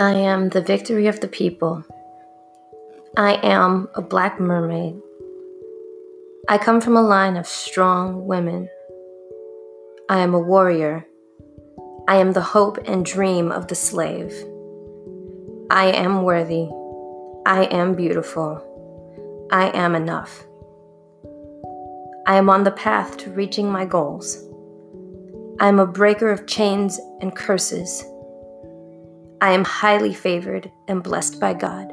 I am the victory of the people. I am a black mermaid. I come from a line of strong women. I am a warrior. I am the hope and dream of the slave. I am worthy. I am beautiful. I am enough. I am on the path to reaching my goals. I am a breaker of chains and curses. I am highly favored and blessed by God.